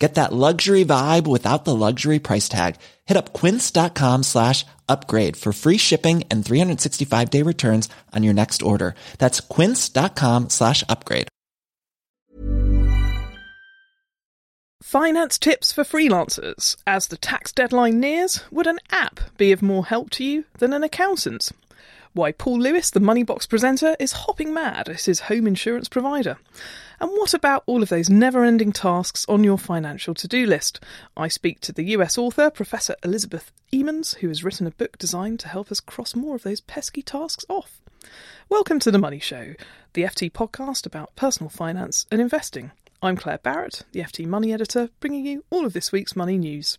Get that luxury vibe without the luxury price tag. Hit up quince.com slash upgrade for free shipping and 365 day returns on your next order. That's quince.com slash upgrade. Finance tips for freelancers. As the tax deadline nears, would an app be of more help to you than an accountant? Why Paul Lewis, the Moneybox presenter, is hopping mad at his home insurance provider. And what about all of those never ending tasks on your financial to do list? I speak to the US author, Professor Elizabeth Emens, who has written a book designed to help us cross more of those pesky tasks off. Welcome to The Money Show, the FT podcast about personal finance and investing. I'm Claer Barrett, the FT Money Editor, bringing you all of this week's money news.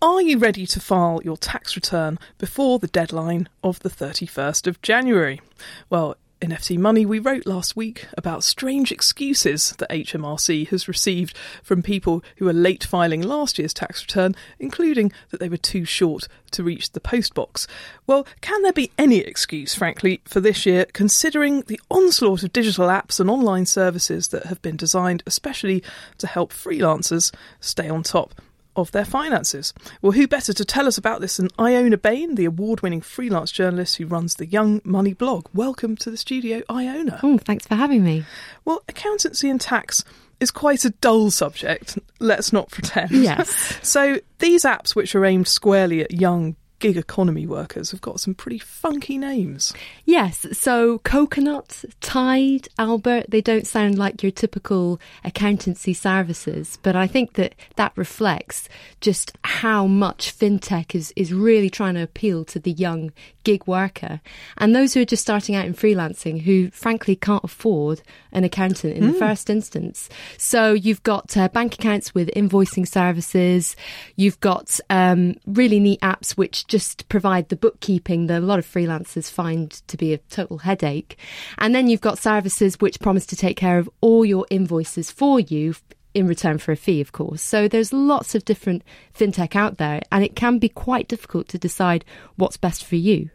Are you ready to file your tax return before the deadline of the 31st of January? Well, in FT Money, we wrote last week about strange excuses that HMRC has received from people who are late filing last year's tax return, including that they were too short to reach the postbox. Well, can there be any excuse, frankly, for this year, considering the onslaught of digital apps and online services that have been designed especially to help freelancers stay on top of their finances. Well, who better to tell us about this than Iona Bain, the award winning freelance journalist who runs the Young Money blog? Welcome to the studio, Iona. Oh, thanks for having me. Well, accountancy and tax is quite a dull subject, let's not pretend. Yes. so, these apps, which are aimed squarely at young gig economy workers have got some pretty funky names. Yes, so Coconut, Tide, Albert, they don't sound like your typical accountancy services, but I think that that reflects just how much fintech is, is really trying to appeal to the young gig worker and those who are just starting out in freelancing who frankly can't afford an accountant in mm. the hmm. first instance. So you've got uh, bank accounts with invoicing services, you've got um, really neat apps which just provide the bookkeeping that a lot of freelancers find to be a total headache. And then you've got services which promise to take care of all your invoices for you in return for a fee, of course. So there's lots of different fintech out there, and it can be quite difficult to decide what's best for you.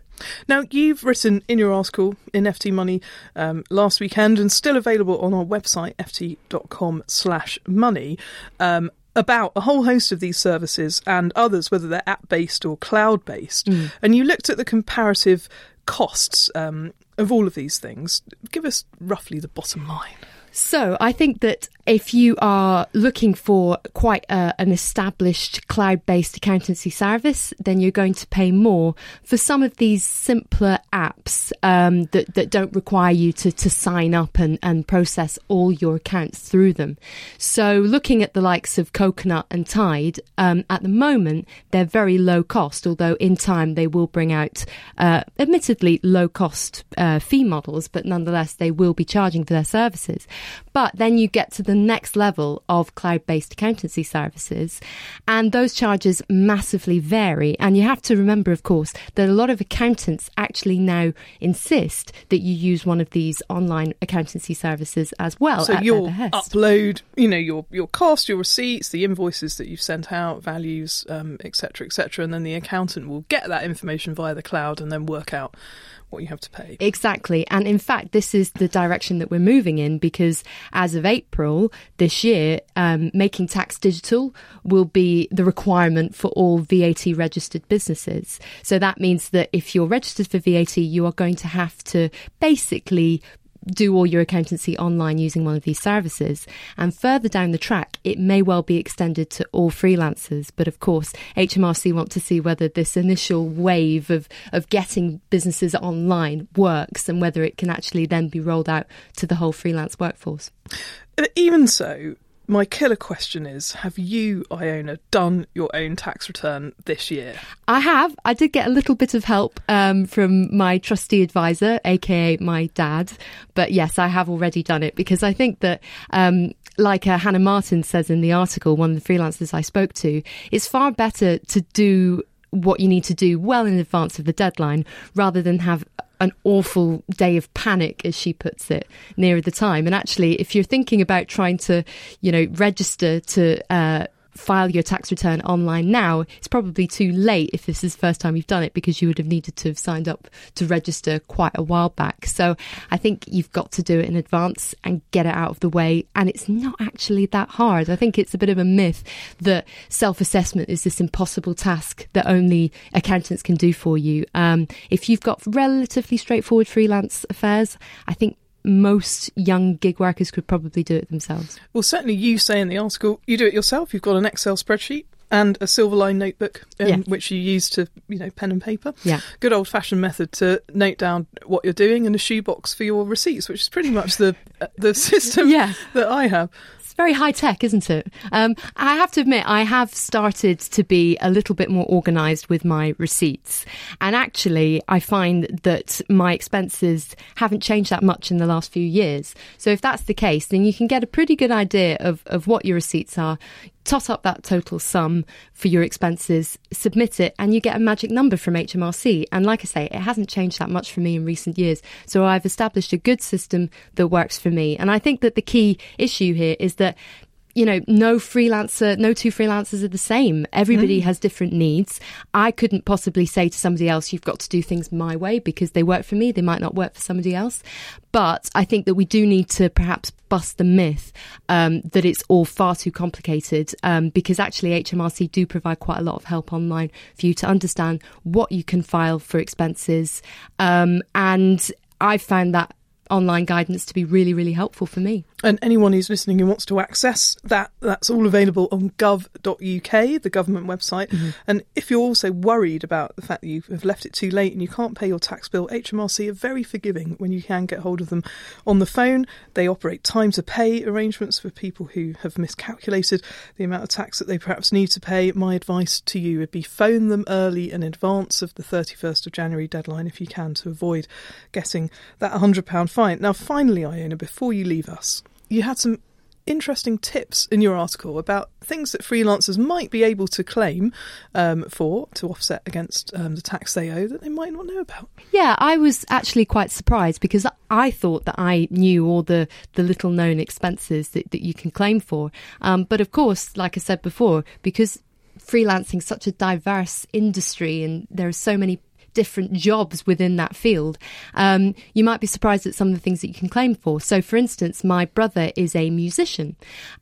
Now, you've written in your article in FT Money um, last weekend and still available on our website, ft.com slash money, um, about a whole host of these services and others, whether they're app based or cloud based. Mm. And you looked at the comparative costs um, of all of these things. Give us roughly the bottom line. So I think that if you are looking for quite a, an established cloud based accountancy service, then you're going to pay more for some of these simpler apps um, that, that don't require you to, to sign up and, and process all your accounts through them. So, looking at the likes of Coconut and Tide, um, at the moment, they're very low cost, although in time they will bring out uh, admittedly low cost uh, fee models, but nonetheless, they will be charging for their services. But then you get to the next level of cloud based accountancy services, and those charges massively vary. And you have to remember, of course, that a lot of accountants actually now insist that you use one of these online accountancy services as well. So you'll upload, you know, your your cost, your receipts, the invoices that you've sent out, values, etc., um, etc., et and then the accountant will get that information via the cloud and then work out what you have to pay. Exactly. And in fact, this is the direction that we're moving in because as of April this year, um, making tax digital will be the requirement for all VAT registered businesses. So that means that if you're registered for VAT, you are going to have to basically do all your accountancy online using one of these services. And further down the track, it may well be extended to all freelancers. But of course, HMRC want to see whether this initial wave of, of getting businesses online works and whether it can actually then be rolled out to the whole freelance workforce. Even so, my killer question is Have you, Iona, done your own tax return this year? I have. I did get a little bit of help um, from my trustee advisor, aka my dad. But yes, I have already done it because I think that. Um, like uh, Hannah Martin says in the article, one of the freelancers I spoke to, it's far better to do what you need to do well in advance of the deadline rather than have an awful day of panic, as she puts it, nearer the time. And actually, if you're thinking about trying to, you know, register to uh, file your tax return online now, it's probably too late if this is the first time you've done it because you would have needed to have signed up to register quite a while back. So I think you've got to do it in advance and get it out of the way. And it's not actually that hard. I think it's a bit of a myth that self assessment is this impossible task that only accountants can do for you. Um, if you've got relatively straightforward freelance affairs, I think most young gig workers could probably do it themselves. Well, certainly you say in the article you do it yourself. You've got an Excel spreadsheet and a Silvine notebook, um, yeah. which you use to, you know, pen and paper. Yeah. Good old fashioned method to note down what you're doing and a shoebox for your receipts, which is pretty much the uh, the system yeah. that I have. Very high tech, isn't it? Um, I have to admit, I have started to be a little bit more organised with my receipts. And actually, I find that my expenses haven't changed that much in the last few years. So if that's the case, then you can get a pretty good idea of, of what your receipts are tot up that total sum for your expenses, submit it, and you get a magic number from HMRC. And like I say, it hasn't changed that much for me in recent years. So I've established a good system that works for me. And I think that the key issue here is that you know, no freelancer, no two freelancers are the same. Everybody mm. has different needs. I couldn't possibly say to somebody else, you've got to do things my way because they work for me. They might not work for somebody else. But I think that we do need to perhaps bust the myth um, that it's all far too complicated um, because actually HMRC do provide quite a lot of help online for you to understand what you can file for expenses. Um, and I've found that online guidance to be really, really helpful for me. And anyone who's listening who wants to access that, that's all available on gov.uk, the government website. Mm-hmm. And if you're also worried about the fact that you have left it too late and you can't pay your tax bill, HMRC are very forgiving when you can get hold of them on the phone. They operate time to pay arrangements for people who have miscalculated the amount of tax that they perhaps need to pay. My advice to you would be phone them early in advance of the 31st of January deadline if you can to avoid getting that £100 fine. Now, finally, Iona, before you leave us, you had some interesting tips in your article about things that freelancers might be able to claim um, for to offset against um, the tax they owe that they might not know about. Yeah, I was actually quite surprised because I thought that I knew all the, the little known expenses that, that you can claim for. Um, but of course, like I said before, because freelancing such a diverse industry and there are so many different jobs within that field, um, you might be surprised at some of the things that you can claim for. So, for instance, my brother is a musician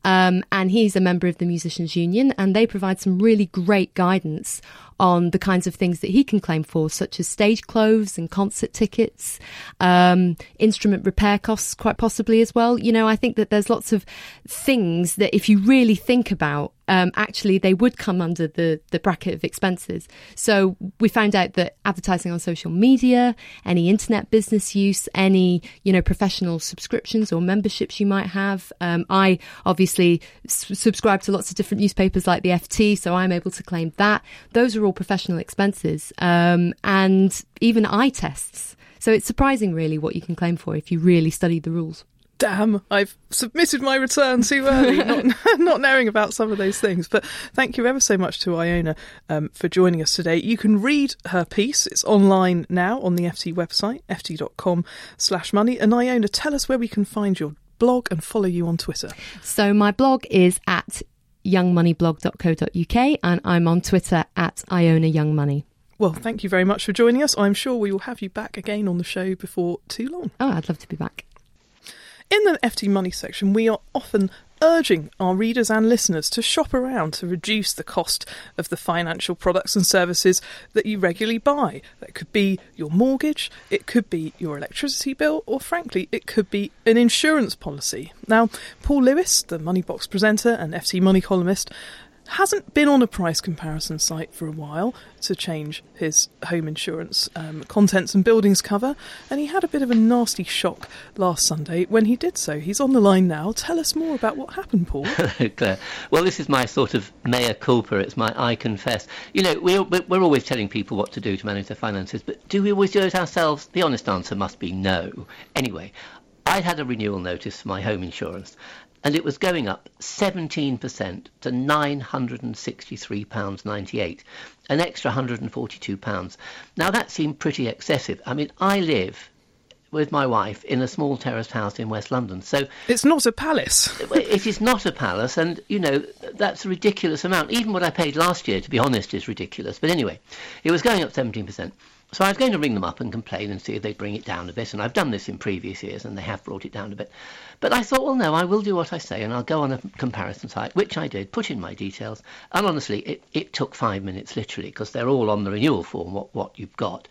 um, and he's a member of the Musicians Union, and they provide some really great guidance on the kinds of things that he can claim for, such as stage clothes and concert tickets, um, instrument repair costs, quite possibly as well. You know, I think that there's lots of things that if you really think about, um, actually they would come under the, the bracket of expenses. So we found out that advertising on social media, any internet business use, any, you know, professional subscriptions or memberships you might have. Um, I obviously s- subscribe to lots of different newspapers like the FT, so I'm able to claim that. Those are all professional expenses um, and even eye tests. So it's surprising, really, what you can claim for if you really study the rules. Damn, I've submitted my return too early, not, not knowing about some of those things. But thank you ever so much to Iona um, for joining us today. You can read her piece. It's online now on the FT website, ft.com slash money. And Iona, tell us where we can find your blog and follow you on Twitter. So my blog is at youngmoneyblog.co.uk and I'm on Twitter at Iona Young Money. Well, thank you very much for joining us. I'm sure we will have you back again on the show before too long. Oh, I'd love to be back. In the FT Money section, we are often urging our readers and listeners to shop around to reduce the cost of the financial products and services that you regularly buy. That could be your mortgage, it could be your electricity bill, or frankly, it could be an insurance policy. Now, Paul Lewis, the Moneybox presenter and FT Money columnist, hasn't been on a price comparison site for a while to change his home insurance um, contents and buildings cover, and he had a bit of a nasty shock last Sunday when he did so. He's on the line now. Tell us more about what happened, Paul. Hello, Claer. Well, this is my sort of mea culpa. It's my I confess. You know, we're, we're always telling people what to do to manage their finances, but do we always do it ourselves? The honest answer must be no. Anyway, I'd had a renewal notice for my home insurance, and it was going up 17% to £963.98, an extra £142. Now that seemed pretty excessive. I mean, I live with my wife in a small terraced house in West London. So it's not a palace. it is not a palace, and you know that's a ridiculous amount. Even what I paid last year, to be honest, is ridiculous. But anyway, it was going up 17%. So I was going to ring them up and complain and see if they'd bring it down a bit. And I've done this in previous years, and they have brought it down a bit. But I thought, well, no, I will do what I say, and I'll go on a comparison site, which I did, put in my details. And honestly, it, it took five minutes, literally, because they're all on the renewal form, what, what you've got.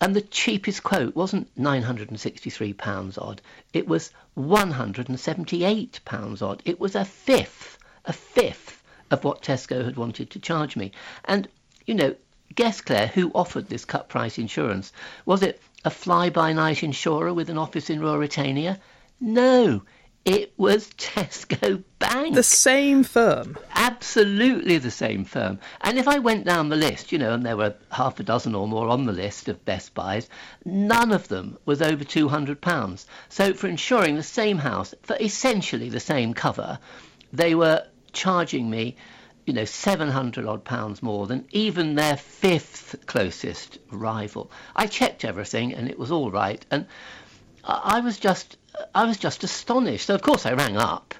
And the cheapest quote wasn't £963 odd, it was £178 odd. It was a fifth, a fifth of what Tesco had wanted to charge me. And, you know, Guess, Claer, who offered this cut price insurance? Was it a fly by night insurer with an office in Ruritania? No, it was Tesco Bank. The same firm. Absolutely the same firm. And if I went down the list, you know, and there were half a dozen or more on the list of Best Buys, none of them was over £200. So for insuring the same house for essentially the same cover, they were charging me you know, 700 odd pounds more than even their fifth closest rival. I checked everything and it was all right. And I was just, I was just astonished. So of course I rang up.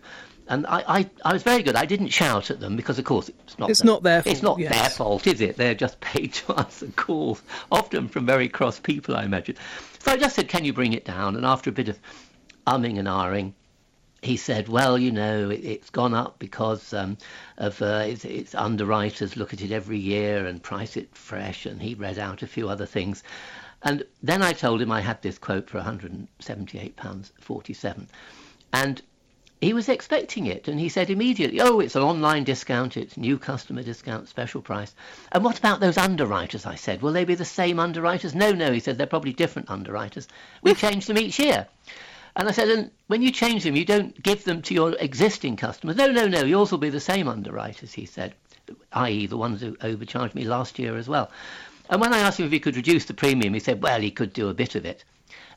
And I, I, I was very good. I didn't shout at them because, of course, it's not. It's their, not their fault. It's not yes. their fault, is it? They're just paid to answer calls, often from very cross people, I imagine. So I just said, "Can you bring it down?" And after a bit of umming and ahhing, he said, well, you know, it, has gone up because um, of uh, its, its, underwriters look at it every year and price it fresh. And he read out a few other things. And then I told him I had this quote for £178.47. And he was expecting it. And he said immediately, oh, it's an online discount, it's new customer discount, special price. And what about those underwriters? I said, will they be the same underwriters? No, no, he said, they're probably different underwriters. We change them each year. And I said, and when you change them, you don't give them to your existing customers. No, no, no, yours will be the same underwriters, he said, i.e., the ones who overcharged me last year as well. And when I asked him if he could reduce the premium, he said, well, he could do a bit of it.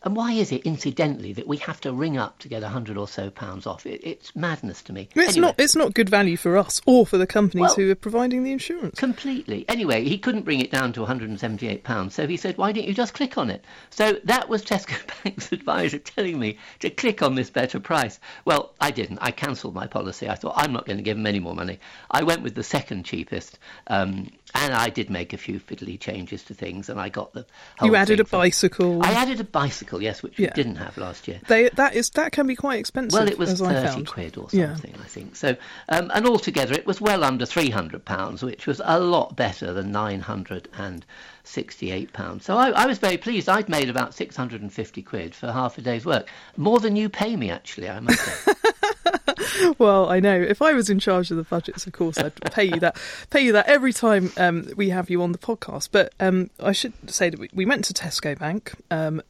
And why is it, incidentally, that we have to ring up to get a hundred or so pounds off? It, it's madness to me. It's anyway, not. It's not good value for us or for the companies well, who are providing the insurance. Completely. Anyway, he couldn't bring it down to 178 pounds, so he said, "Why don't you just click on it?" So that was Tesco Bank's advisor telling me to click on this better price. Well, I didn't. I cancelled my policy. I thought I'm not going to give him any more money. I went with the second cheapest. Um, and I did make a few fiddly changes to things, and I got the. you added a from, bicycle. I added a bicycle, yes, which yeah. we didn't have last year. They, that is that can be quite expensive. Well, it was thirty quid or something, yeah. I think. So, um, and altogether, it was well under three hundred pounds, which was a lot better than nine hundred and sixty-eight pounds. So I, I, was very pleased. I'd made about six hundred and fifty quid for half a day's work, more than you pay me, actually. I must say. well, I know. If I was in charge of the budgets, of course, I'd pay you that. Pay you that every time um, we have you on the podcast. But um, I should say that we, we went to Tesco Bank. Um,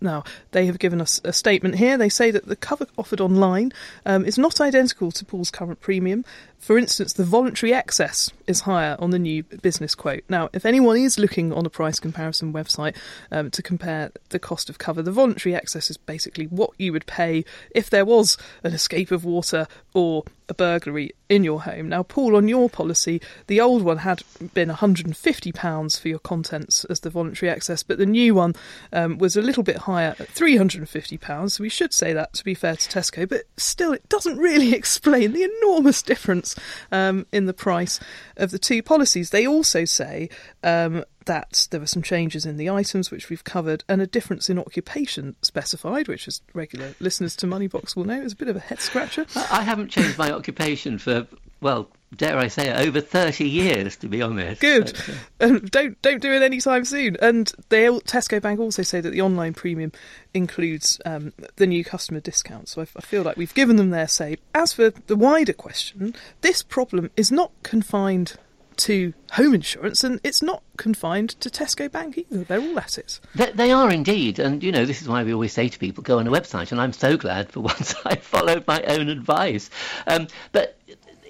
now, they have given us a statement here. They say that the cover offered online um, is not identical to Paul's current premium. For instance, the voluntary excess is higher on the new business quote. Now, if anyone is looking on a price comparison website um, to compare the cost of cover, the voluntary excess is basically what you would pay if there was an escape of water or a burglary in your home. Now, Paul, on your policy, the old one had been £150 for your contents as the voluntary excess, but the new one um, was a little bit higher at £350. So we should say that to be fair to Tesco, but still, it doesn't really explain the enormous difference difference um, in the price of the two policies. They also say um, that there were some changes in the items which we've covered and a difference in occupation specified, which as regular listeners to Moneybox will know is a bit of a head scratcher. I haven't changed my occupation for well, dare I say it, over 30 years, to be honest. Good. Um, don't don't do it anytime soon. And they Tesco Bank also say that the online premium includes um, the new customer discount. So I, I feel like we've given them their say. As for the wider question, this problem is not confined to home insurance, and it's not confined to Tesco Bank either. They're all at it. They, they, are indeed, and you know this is why we always say to people, go on a website. And I'm so glad for once I followed my own advice. Um, but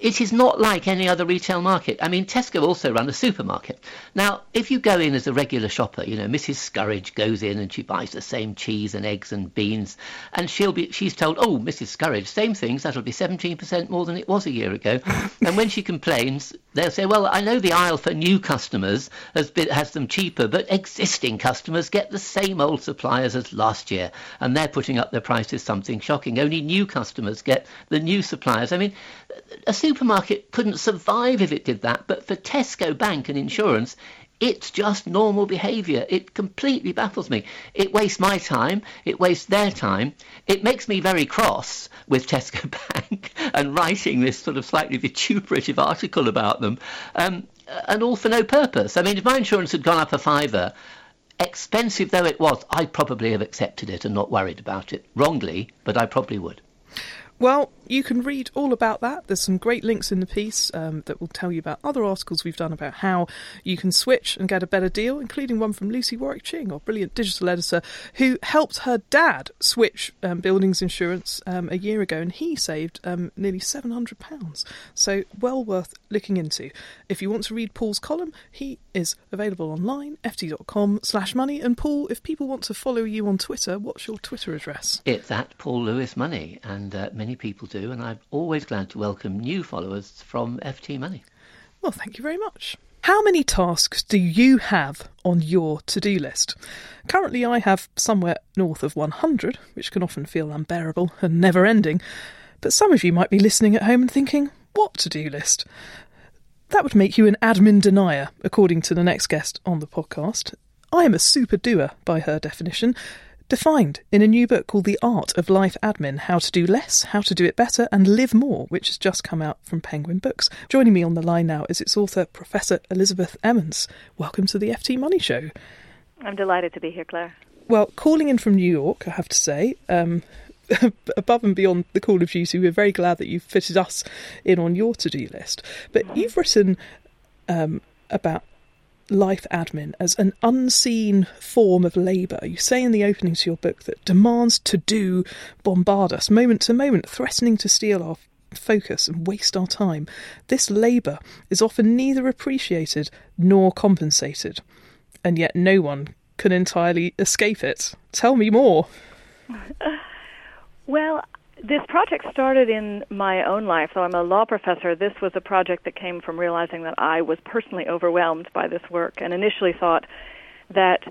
it is not like any other retail market. I mean, Tesco also run a supermarket. Now, if you go in as a regular shopper, you know, Mrs. Scurridge goes in and she buys the same cheese and eggs and beans, and she'll be she's told, "Oh, Mrs. Scurridge, same things. That'll be 17% more than it was a year ago." and when she complains, they'll say, "Well, I know the aisle for new customers has been, has them cheaper, but existing customers get the same old suppliers as last year, and they're putting up their prices something shocking. Only new customers get the new suppliers. I mean, a supermarket couldn't survive if it did that, but for Tesco Bank and insurance, it's just normal behaviour. It completely baffles me. It wastes my time. It wastes their time. It makes me very cross with Tesco Bank and writing this sort of slightly vituperative article about them, um, and all for no purpose. I mean, if my insurance had gone up a fiver, expensive though it was, I'd probably have accepted it and not worried about it. Wrongly, but I probably would. Well, you can read all about that. There's some great links in the piece um, that will tell you about other articles we've done about how you can switch and get a better deal, including one from Lucy Warwick Ching, our brilliant digital editor, who helped her dad switch um, buildings insurance um, a year ago, and he saved um, nearly £700. So, well worth looking into. If you want to read Paul's column, he is available online, ft.com slash money. And Paul, if people want to follow you on Twitter, what's your Twitter address? It's at Paul Lewis Money, and uh, many people do and I'm always glad to welcome new followers from FT Money. Well, thank you very much. How many tasks do you have on your to do list? Currently, I have somewhere north of 100, which can often feel unbearable and never ending. But some of you might be listening at home and thinking, what to do list? That would make you an admin denier, according to the next guest on the podcast. I am a super doer by her definition, defined in a new book called The Art of Life Admin How to Do Less, How to Do It Better, and Live More, which has just come out from Penguin Books. Joining me on the line now is its author, Professor Elizabeth Emens. Welcome to the FT Money Show. I'm delighted to be here, Claer. Well, calling in from New York, I have to say, um, above and beyond the call of duty, we're very glad that you've fitted us in on your to do list. But you've written um, about life admin as an unseen form of labour. You say in the opening to your book that demands to do bombard us moment to moment, threatening to steal our focus and waste our time. This labour is often neither appreciated nor compensated, and yet no one can entirely escape it. Tell me more. well, this project started in my own life. So I'm a law professor. This was a project that came from realizing that I was personally overwhelmed by this work and initially thought that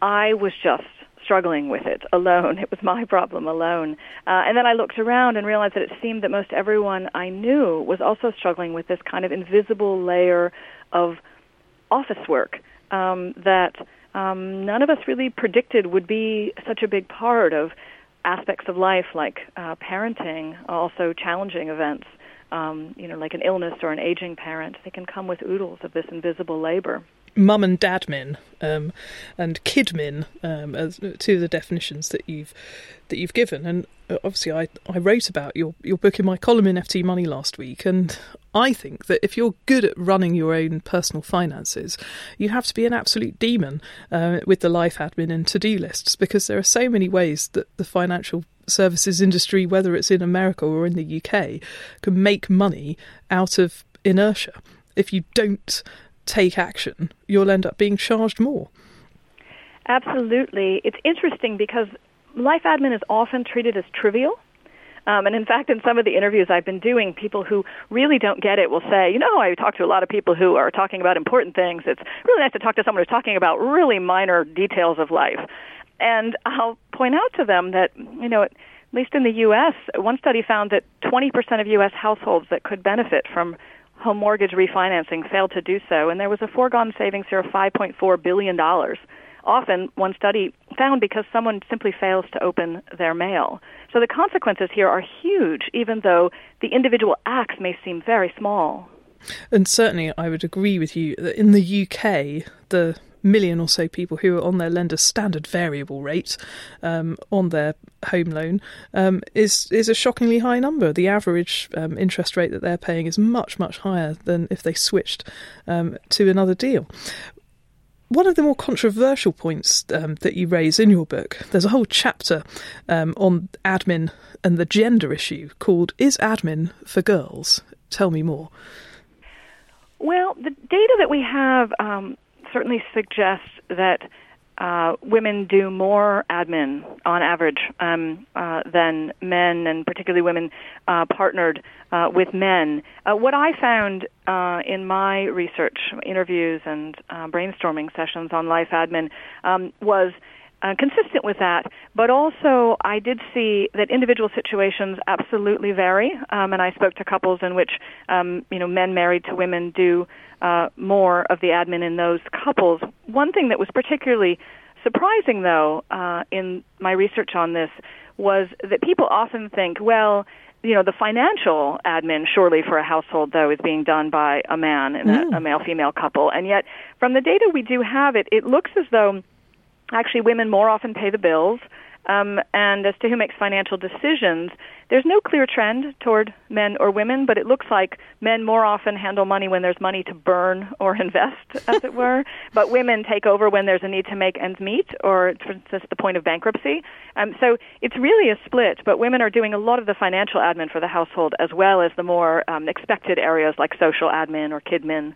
I was just struggling with it alone. It was my problem alone. Uh, and then I looked around and realized that it seemed that most everyone I knew was also struggling with this kind of invisible layer of office work um, that um, none of us really predicted would be such a big part of aspects of life like uh, parenting, also challenging events, um, you know, like an illness or an aging parent, they can come with oodles of this invisible labor. Mum and dadmin um, and kidmin um, as two of the definitions that you've that you've given, and uh, obviously I, I wrote about your your book in my column in FT Money last week, and I think that if you're good at running your own personal finances, you have to be an absolute demon uh, with the life admin and to do lists because there are so many ways that the financial services industry, whether it's in America or in the UK, can make money out of inertia. If you don't take action, you'll end up being charged more. Absolutely. It's interesting because life admin is often treated as trivial um, and in fact, in some of the interviews I've been doing, people who really don't get it will say, you know, I talk to a lot of people who are talking about important things. It's really nice to talk to someone who's talking about really minor details of life. And I'll point out to them that, you know, at least in the U.S., one study found that 20% of U.S. households that could benefit from home mortgage refinancing failed to do so, and there was a foregone savings here of $5.4 billion. Often, one study found because someone simply fails to open their mail. So the consequences here are huge, even though the individual acts may seem very small. And certainly, I would agree with you that in the UK, the million or so people who are on their lender's standard variable rate um, on their home loan um, is is a shockingly high number. The average um, interest rate that they're paying is much much higher than if they switched um, to another deal. One of the more controversial points um, that you raise in your book, there's a whole chapter um, on admin and the gender issue called "Is Admin for Girls?" Tell me more. Well, the data that we have certainly suggests that uh, women do more admin on average um, uh, than men, and particularly women uh, partnered uh, with men. Uh, what I found uh, in my research, interviews, and brainstorming sessions on life admin um, was uh, consistent with that. But also, I did see that individual situations absolutely vary, um, and I spoke to couples in which um, you know men married to women do uh, more of the admin in those couples. One thing that was particularly surprising, though, uh, in my research on this was that people often think, well, you know, the financial admin, surely for a household, though, is being done by a man and mm. a, a male female couple. And yet, from the data we do have, it, it looks as though actually women more often pay the bills. Um, and as to who makes financial decisions, there's no clear trend toward men or women, but it looks like men more often handle money when there's money to burn or invest, as it were. But women take over when there's a need to make ends meet, or for instance, the point of bankruptcy. Um, so it's really a split, but women are doing a lot of the financial admin for the household as well as the more um, expected areas like social admin or kidmin.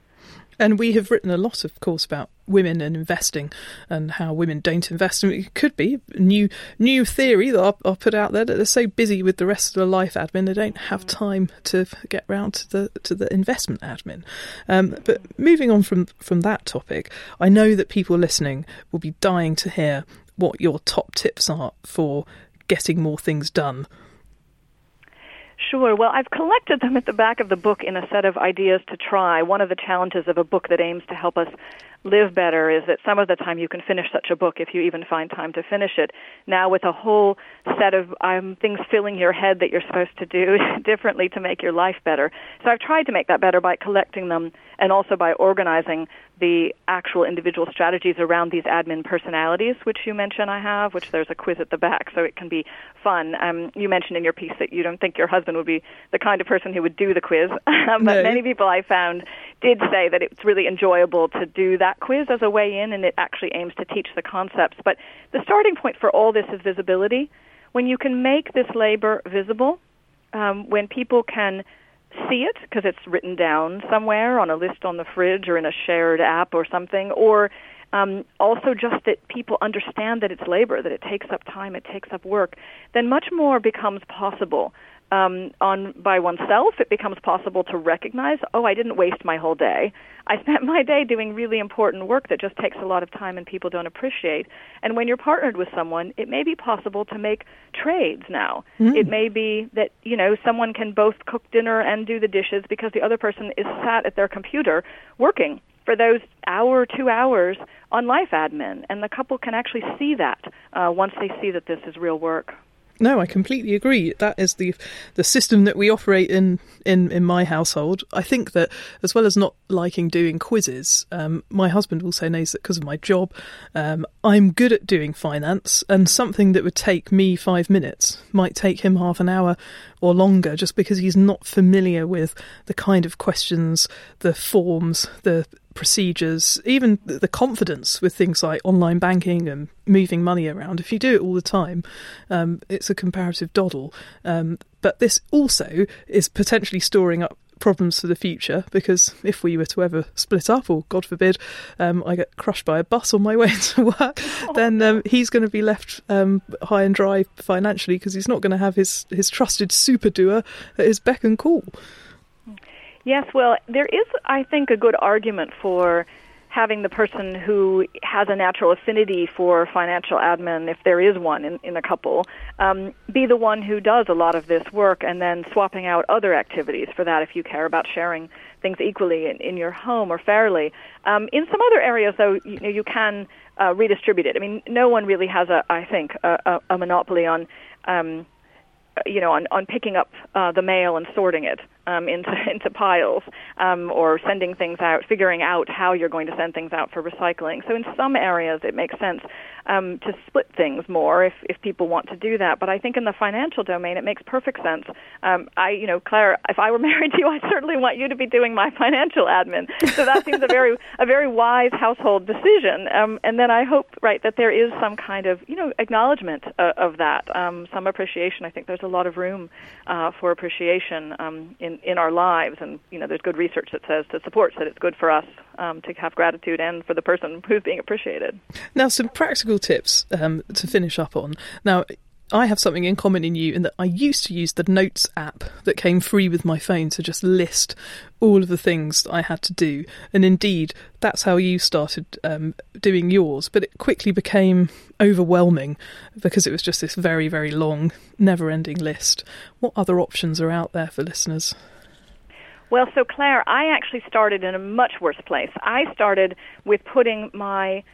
And we have written a lot, of course, about women and investing and how women don't invest. And it could be new new theory that I'll, I'll, put out there that they're so busy with the rest of their life admin they don't have time to get round to the to the investment admin. Um, but moving on from from that topic, I know that people listening will be dying to hear what your top tips are for getting more things done Sure. Well, I've collected them at the back of the book in a set of ideas to try. One of the challenges of a book that aims to help us live better is that some of the time you can finish such a book if you even find time to finish it. Now, with a whole set of um, things filling your head that you're supposed to do differently to make your life better. So I've tried to make that better by collecting them and also by organizing the actual individual strategies around these admin personalities, which you mentioned I have, which there's a quiz at the back, so it can be fun. Um, you mentioned in your piece that you don't think your husband would be the kind of person who would do the quiz, but no. many people I found did say that it's really enjoyable to do that quiz as a way in, and it actually aims to teach the concepts. But the starting point for all this is visibility. When you can make this labor visible, um, when people can see it because it's written down somewhere on a list on the fridge or in a shared app or something, or um, also just that people understand that it's labor, that it takes up time, it takes up work, then much more becomes possible um, on by oneself, it becomes possible to recognize, oh, I didn't waste my whole day. I spent my day doing really important work that just takes a lot of time and people don't appreciate. And when you're partnered with someone, it may be possible to make trades now. Mm. It may be that, you know, someone can both cook dinner and do the dishes because the other person is sat at their computer working for those hour, two hours on life admin. And the couple can actually see that uh, once they see that this is real work. No, I completely agree. That is the the system that we operate in in, in my household. I think that as well as not liking doing quizzes, um, my husband also knows that because of my job, um, I'm good at doing finance, and something that would take me five minutes might take him half an hour or longer, just because he's not familiar with the kind of questions, the forms, the procedures, even the confidence with things like online banking and moving money around. If you do it all the time, um, it's a comparative doddle. Um, but this also is potentially storing up problems for the future because if we were to ever split up or god forbid um, i get crushed by a bus on my way to work then um, he's going to be left um, high and dry financially because he's not going to have his, his trusted super doer at his beck and call Yes, well, there is, I think, a good argument for having the person who has a natural affinity for financial admin, if there is one in, in a couple, um, be the one who does a lot of this work and then swapping out other activities for that if you care about sharing things equally in, in your home or fairly. Um, in some other areas, though, you, know, you can uh, redistribute it. I mean, no one really has, a, I think, a, a, a monopoly on. Um, you know, on, on picking up uh, the mail and sorting it um, into into piles, um, or sending things out, figuring out how you're going to send things out for recycling. So in some areas, it makes sense um, to split things more if if people want to do that. But I think in the financial domain, it makes perfect sense. Um, I, you know, Claer, if I were married to you, I certainly want you to be doing my financial admin. So that seems a very a very wise household decision. Um, and then I hope, right, that there is some kind of you know acknowledgement uh, of that, um, some appreciation. I think there's a lot of room uh, for appreciation um, in in our lives, and you know, there's good research that says to supports that it's good for us um, to have gratitude and for the person who's being appreciated. Now, some practical tips um, to finish up on. Now, I have something in common in you in that I used to use the Notes app that came free with my phone to just list all of the things I had to do. And indeed, that's how you started um, doing yours. But it quickly became overwhelming because it was just this very, very long, never ending list. What other options are out there for listeners? Well, so Claer, I actually started in a much worse place. I started with putting my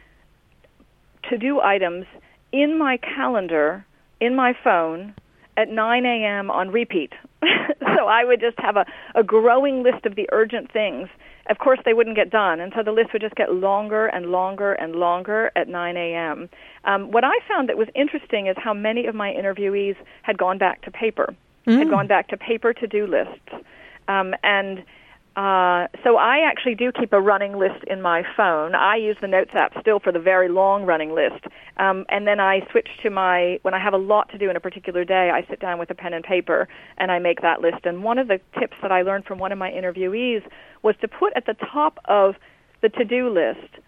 to do items in my calendar in my phone at 9 a.m. on repeat. so I would just have a, a growing list of the urgent things. Of course, they wouldn't get done, and so the list would just get longer and longer and longer at 9 a.m. Um, what I found that was interesting is how many of my interviewees had gone back to paper, mm. had gone back to paper to-do lists, um, and uh, so I actually do keep a running list in my phone. I use the Notes app still for the very long running list, um, and then I switch to my when I have a lot to do in a particular day. I sit down with a pen and paper and I make that list. And one of the tips that I learned from one of my interviewees was to put at the top of the to-do list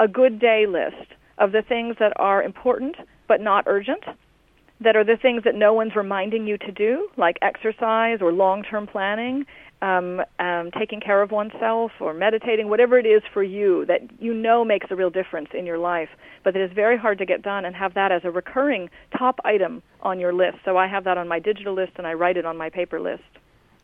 a good day list of the things that are important but not urgent that are the things that no one's reminding you to do, like exercise or long term planning, um, um, taking care of oneself or meditating, whatever it is for you that you know makes a real difference in your life, but that is very hard to get done, and have that as a recurring top item on your list. So I have that on my digital list and I write it on my paper list.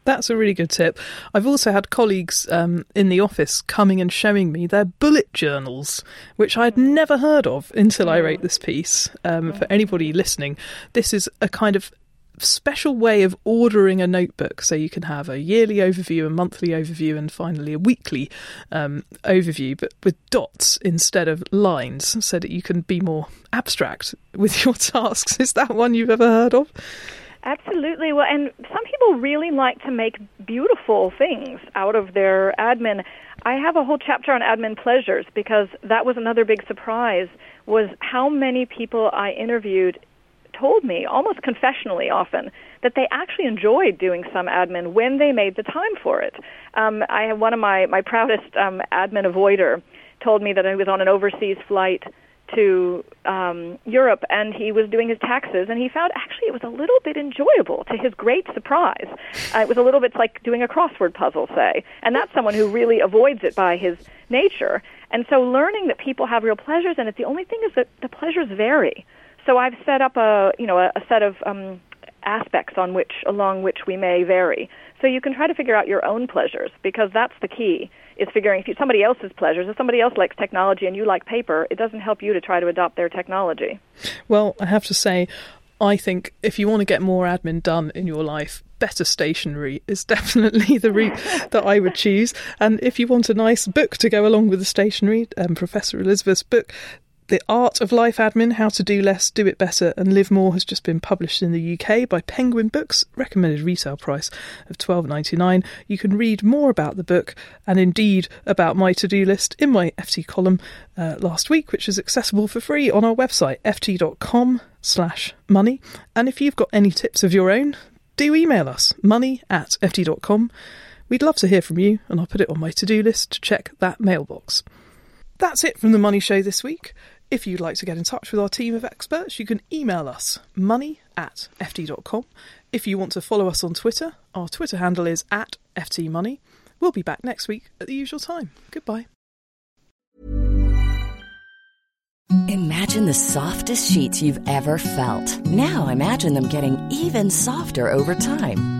That's a really good tip. I've also had colleagues um, in the office coming and showing me their bullet journals, which I'd never heard of until I wrote this piece. Um, for anybody listening, this is a kind of special way of ordering a notebook so you can have a yearly overview, a monthly overview, and finally a weekly um, overview, but with dots instead of lines so that you can be more abstract with your tasks. Is that one you've ever heard of? Absolutely. Well, and some people really like to make beautiful things out of their admin. I have a whole chapter on admin pleasures because that was another big surprise was how many people I interviewed told me, almost confessionally often, that they actually enjoyed doing some admin when they made the time for it. Um, I have one of my, my proudest um, admin avoider told me that he was on an overseas flight to um, Europe and he was doing his taxes and he found actually it was a little bit enjoyable to his great surprise. Uh, it was a little bit like doing a crossword puzzle, say, and that's someone who really avoids it by his nature. And so learning that people have real pleasures and it, the only thing is that the pleasures vary. So I've set up a you know a, a set of um, aspects on which along which we may vary. So you can try to figure out your own pleasures because that's the key. Is figuring if somebody else's pleasures. If somebody else likes technology and you like paper, it doesn't help you to try to adopt their technology. Well, I have to say, I think if you want to get more admin done in your life, better stationery is definitely the route that I would choose. And if you want a nice book to go along with the stationery, um, Professor Elizabeth's book, the Art of Life Admin How to Do Less, Do It Better, and Live More has just been published in the UK by Penguin Books, recommended retail price of twelve ninety nine. You can read more about the book and indeed about my to do list in my FT column uh, last week, which is accessible for free on our website, ft.com slash money. And if you've got any tips of your own, do email us, money at ft.com. We'd love to hear from you, and I'll put it on my to do list to check that mailbox. That's it from the Money Show this week. If you'd like to get in touch with our team of experts, you can email us money at ft.com. If you want to follow us on Twitter, our Twitter handle is at ftmoney. We'll be back next week at the usual time. Goodbye. Imagine the softest sheets you've ever felt. Now imagine them getting even softer over time.